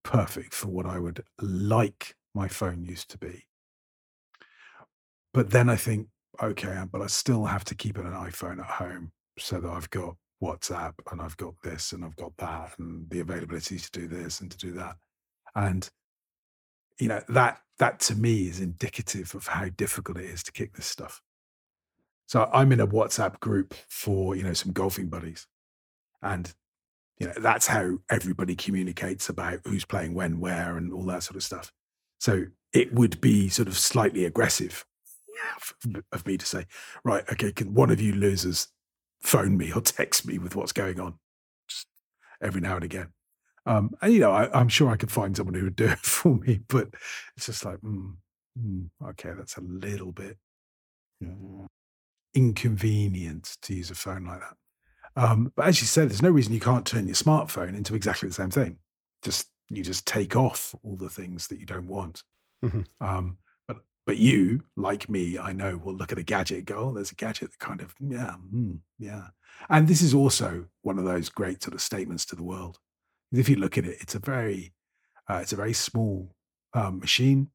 perfect for what I would like my phone used to be. But then I think, okay, uh, but I still have to keep an iPhone at home so that I've got WhatsApp and I've got this and I've got that and the availability to do this and to do that. And you know, that that to me is indicative of how difficult it is to kick this stuff. So I'm in a WhatsApp group for, you know, some golfing buddies. And, you know, that's how everybody communicates about who's playing when, where, and all that sort of stuff. So it would be sort of slightly aggressive of me to say, right, okay, can one of you losers phone me or text me with what's going on, just every now and again. Um, and you know, I, am sure I could find someone who would do it for me, but it's just like, mm, mm, okay, that's a little bit inconvenient to use a phone like that. Um, but as you said, there's no reason you can't turn your smartphone into exactly the same thing. Just you just take off all the things that you don't want. Mm-hmm. Um, but you, like me, I know will look at a gadget, go, oh, there's a gadget that kind of yeah, mm, yeah. And this is also one of those great sort of statements to the world. If you look at it, it's a very uh, it's a very small um, machine.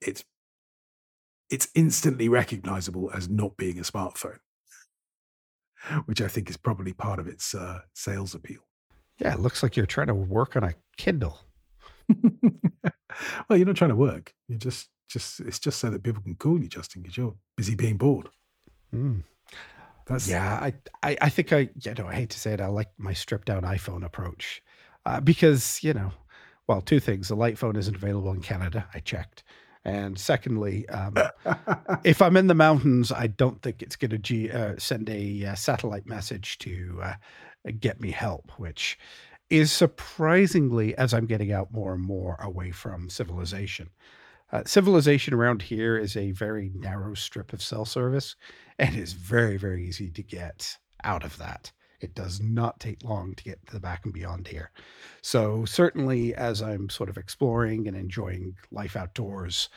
It's it's instantly recognizable as not being a smartphone, which I think is probably part of its uh, sales appeal. Yeah, it looks like you're trying to work on a Kindle. well, you're not trying to work. You're just, just, it's just so that people can call you, Justin, because you're busy being bored. Mm. That's yeah. I, I, I think I, you know, I hate to say it, I like my stripped down iPhone approach uh, because you know, well, two things: the light phone isn't available in Canada. I checked, and secondly, um, if I'm in the mountains, I don't think it's going to uh, send a uh, satellite message to uh, get me help, which is surprisingly, as I'm getting out more and more away from civilization. Uh, civilization around here is a very narrow strip of cell service and is very, very easy to get out of that. It does not take long to get to the back and beyond here. So, certainly, as I'm sort of exploring and enjoying life outdoors,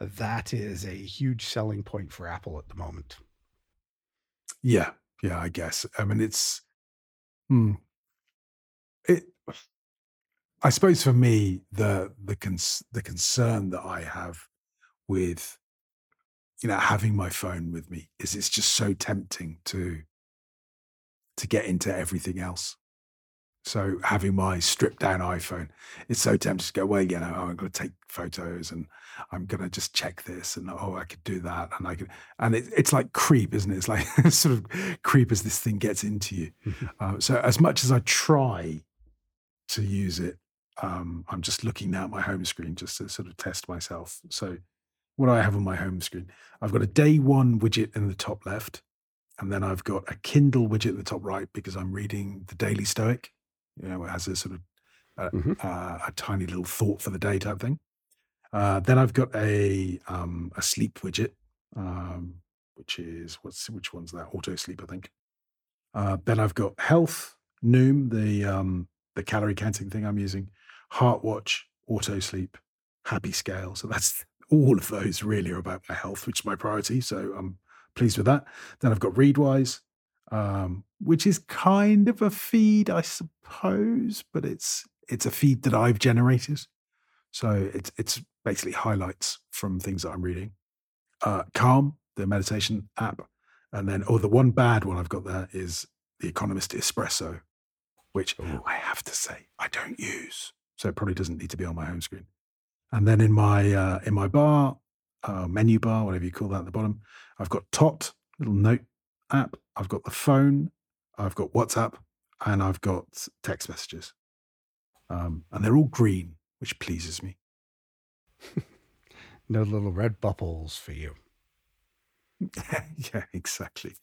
that is a huge selling point for Apple at the moment. Yeah, yeah, I guess. I mean, it's hmm, it. I suppose for me, the the cons- the concern that I have with you know having my phone with me is it's just so tempting to to get into everything else. So having my stripped down iPhone, it's so tempting to go, well, you know, oh, I'm going to take photos and I'm going to just check this and oh, I could do that and I could, and it, it's like creep, isn't it? It's like sort of creep as this thing gets into you. Mm-hmm. Uh, so as much as I try to use it, um, I'm just looking now at my home screen just to sort of test myself. So what do I have on my home screen? I've got a day one widget in the top left. And then I've got a Kindle widget in the top right because I'm reading the Daily Stoic. You know, it has a sort of uh, mm-hmm. uh, a tiny little thought for the day type thing. Uh, then I've got a um, a sleep widget, um, which is what's which one's that? Auto sleep, I think. Uh, then I've got health, Noom, the um, the calorie counting thing I'm using, Heart Watch, Auto Sleep, Happy Scale. So that's all of those really are about my health, which is my priority. So I'm pleased with that. Then I've got Readwise, um, which is kind of a feed, I suppose, but it's it's a feed that I've generated. So it's it's basically highlights from things that I'm reading. Uh, Calm, the meditation app, and then oh, the one bad one I've got there is the Economist Espresso, which Ooh. I have to say I don't use, so it probably doesn't need to be on my home screen. And then in my uh, in my bar, uh, menu bar, whatever you call that at the bottom. I've got Tot, little note app. I've got the phone. I've got WhatsApp, and I've got text messages. Um, and they're all green, which pleases me. no little red bubbles for you. yeah, exactly.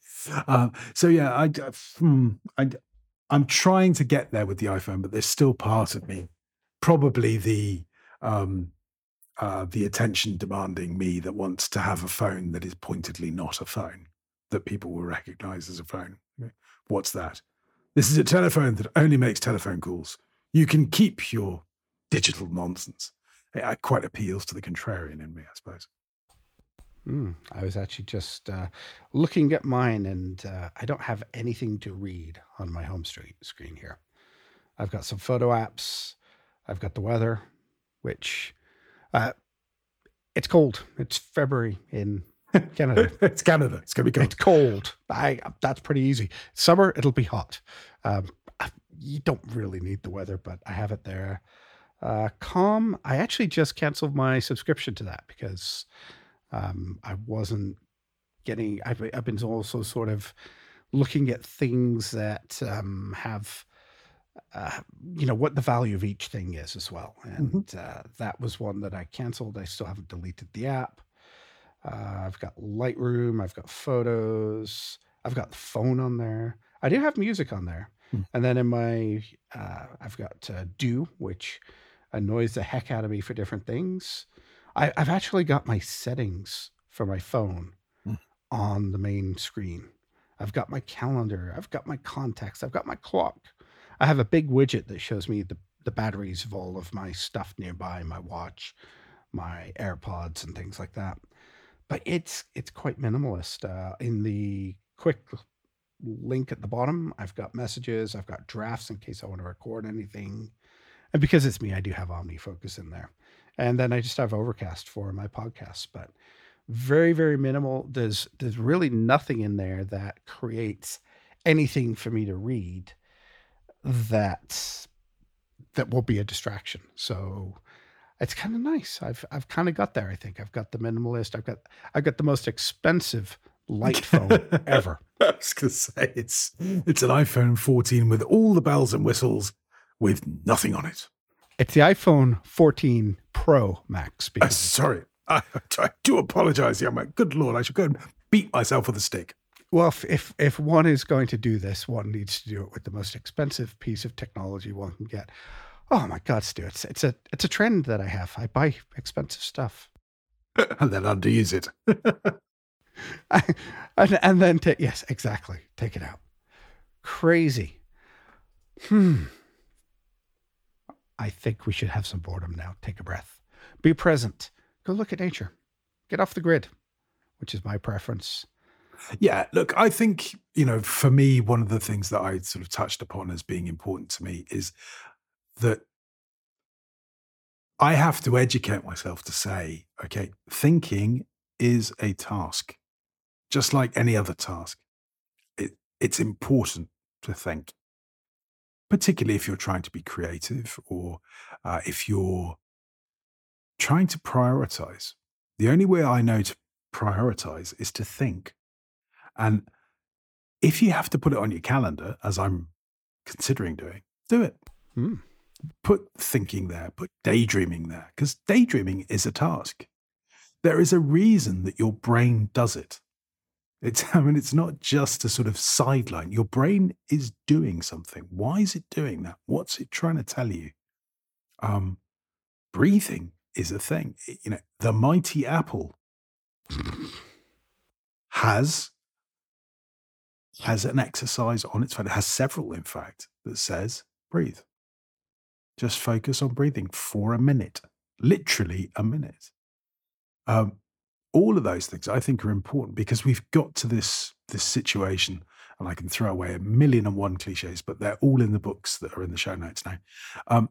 Uh, so yeah, I, hmm, I, I'm trying to get there with the iPhone, but there's still part of me, probably the um, uh, the attention demanding me that wants to have a phone that is pointedly not a phone that people will recognize as a phone. What's that? This is a telephone that only makes telephone calls. You can keep your digital nonsense. It quite appeals to the contrarian in me, I suppose. Mm, I was actually just uh, looking at mine, and uh, I don't have anything to read on my home street screen here. I've got some photo apps. I've got the weather, which uh, it's cold. It's February in Canada. it's Canada. It's gonna be cold. It's cold. I, that's pretty easy. Summer, it'll be hot. Um, you don't really need the weather, but I have it there. Uh, Calm. I actually just canceled my subscription to that because um, I wasn't getting. I've, I've been also sort of looking at things that um, have uh, you know what the value of each thing is as well mm-hmm. and mm-hmm. uh, that was one that i canceled i still haven't deleted the app uh, i've got lightroom i've got photos i've got the phone on there I do have music on there. Hmm. And then in my, uh, I've got uh, Do, which annoys the heck out of me for different things. I, I've actually got my settings for my phone Hmm. on the main screen. I've got my calendar. I've got my contacts. I've got my clock. I have a big widget that shows me the, the batteries of all of my stuff nearby, my watch, my AirPods, and things like that. But it's it's quite minimalist. Uh, in the quick link at the bottom, I've got messages. I've got drafts in case I want to record anything. And because it's me, I do have OmniFocus in there. And then I just have Overcast for my podcasts. But very very minimal there's there's really nothing in there that creates anything for me to read that that will be a distraction so it's kind of nice i've i've kind of got there i think i've got the minimalist i've got i've got the most expensive light phone ever I was going to say it's it's an iPhone 14 with all the bells and whistles, with nothing on it. it's the iphone 14 pro max Uh, sorry, I, I do apologize, young man. Good lord, I should go and beat myself with a stick. Well, if, if if one is going to do this, one needs to do it with the most expensive piece of technology one can get. Oh my God, Stu! It's it's a it's a trend that I have. I buy expensive stuff, and then underuse it. and and then ta- yes, exactly, take it out. Crazy. Hmm. I think we should have some boredom now. Take a breath. Be present. Go look at nature. Get off the grid, which is my preference. Yeah, look, I think, you know, for me, one of the things that I sort of touched upon as being important to me is that I have to educate myself to say, okay, thinking is a task, just like any other task. It, it's important to think, particularly if you're trying to be creative or uh, if you're trying to prioritize. The only way I know to prioritize is to think. And if you have to put it on your calendar, as I'm considering doing, do it. Hmm. Put thinking there, put daydreaming there, because daydreaming is a task. There is a reason that your brain does it. It's, I mean, it's not just a sort of sideline. Your brain is doing something. Why is it doing that? What's it trying to tell you? Um, breathing is a thing. You know, the mighty apple has has an exercise on its phone. It has several, in fact, that says breathe. Just focus on breathing for a minute, literally a minute. Um, all of those things I think are important because we've got to this this situation, and I can throw away a million and one cliches, but they're all in the books that are in the show notes now. Um,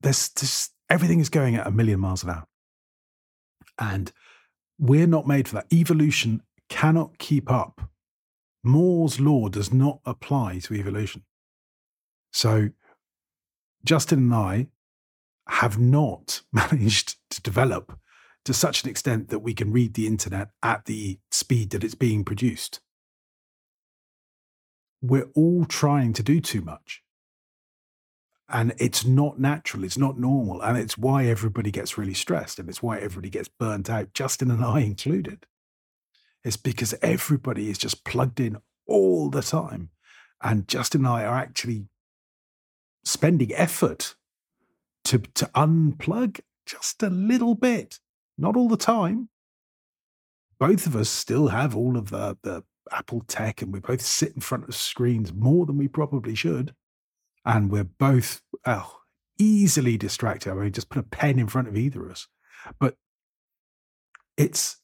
there's this everything is going at a million miles an hour, and we're not made for that. Evolution cannot keep up Moore's law does not apply to evolution. So Justin and I have not managed to develop to such an extent that we can read the internet at the speed that it's being produced. We're all trying to do too much. And it's not natural, it's not normal. And it's why everybody gets really stressed and it's why everybody gets burnt out, Justin and I included. It's because everybody is just plugged in all the time. And Justin and I are actually spending effort to, to unplug just a little bit, not all the time. Both of us still have all of the, the Apple tech and we both sit in front of screens more than we probably should. And we're both oh, easily distracted. I mean, just put a pen in front of either of us. But it's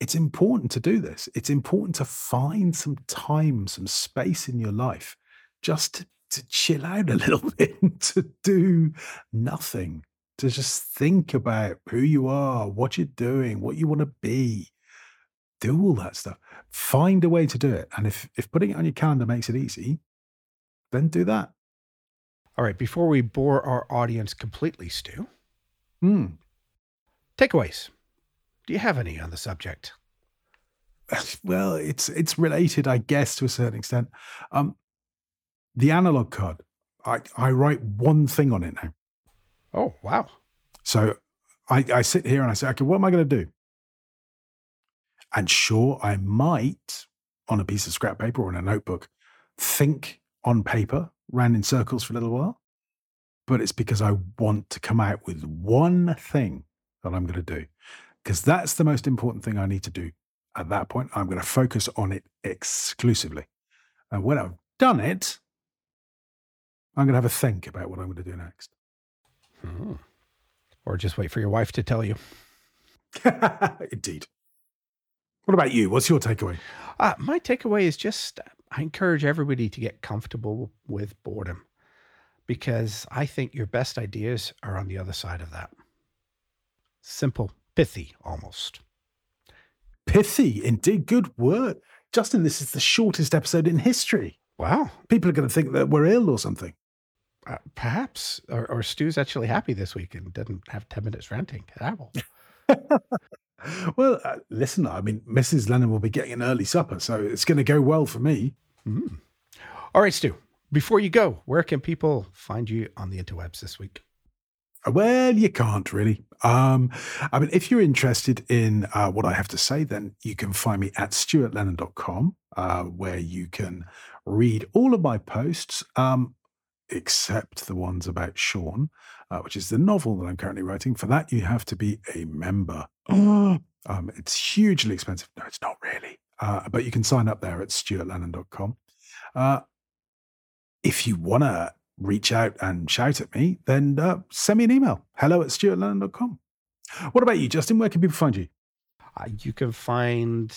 it's important to do this. It's important to find some time, some space in your life just to, to chill out a little bit, to do nothing, to just think about who you are, what you're doing, what you want to be. Do all that stuff. Find a way to do it. And if, if putting it on your calendar makes it easy, then do that. All right, before we bore our audience completely, Stu, Hmm. takeaways. Do you have any on the subject? well, it's it's related, I guess, to a certain extent. Um, the analog card, I, I write one thing on it now. Oh, wow. So I, I sit here and I say, okay, what am I going to do? And sure, I might on a piece of scrap paper or in a notebook think on paper, ran in circles for a little while, but it's because I want to come out with one thing that I'm going to do. Because that's the most important thing I need to do. At that point, I'm going to focus on it exclusively. And when I've done it, I'm going to have a think about what I'm going to do next. Hmm. Or just wait for your wife to tell you. Indeed. What about you? What's your takeaway? Uh, my takeaway is just I encourage everybody to get comfortable with boredom because I think your best ideas are on the other side of that. Simple, pithy almost. Pithy, indeed. Good word. Justin, this is the shortest episode in history. Wow. People are going to think that we're ill or something. Uh, perhaps. Or, or Stu's actually happy this week and didn't have 10 minutes ranting. Apple. well, uh, listen, I mean, Mrs. Lennon will be getting an early supper, so it's going to go well for me. Mm. All right, Stu, before you go, where can people find you on the interwebs this week? Uh, well, you can't really. Um, I mean, if you're interested in uh, what I have to say, then you can find me at stuartlennon.com, uh, where you can read all of my posts, um, except the ones about Schon, uh, which is the novel that I'm currently writing. For that, you have to be a member. um, it's hugely expensive. No, it's not really. Uh, but you can sign up there at stuartlennon.com. Uh, if you want to reach out and shout at me, then uh, send me an email hello at stuartlennon.com. What about you, Justin? Where can people find you? Uh, you can find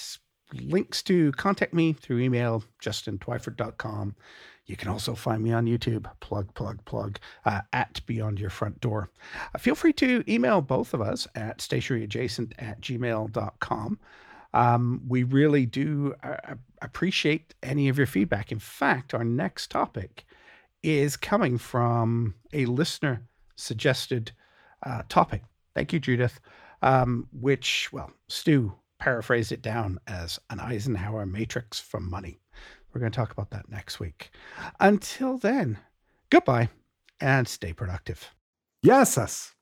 links to contact me through email, justintwyford.com. You can also find me on YouTube, plug, plug, plug, uh, at Beyond Your Front Door. Uh, feel free to email both of us at stationeryadjacent at gmail.com. Um, we really do uh, appreciate any of your feedback. In fact, our next topic is coming from a listener suggested uh, topic. Thank you, Judith. Um, which, well, Stu paraphrased it down as an Eisenhower matrix for money. We're going to talk about that next week. Until then, goodbye and stay productive. Yes, us.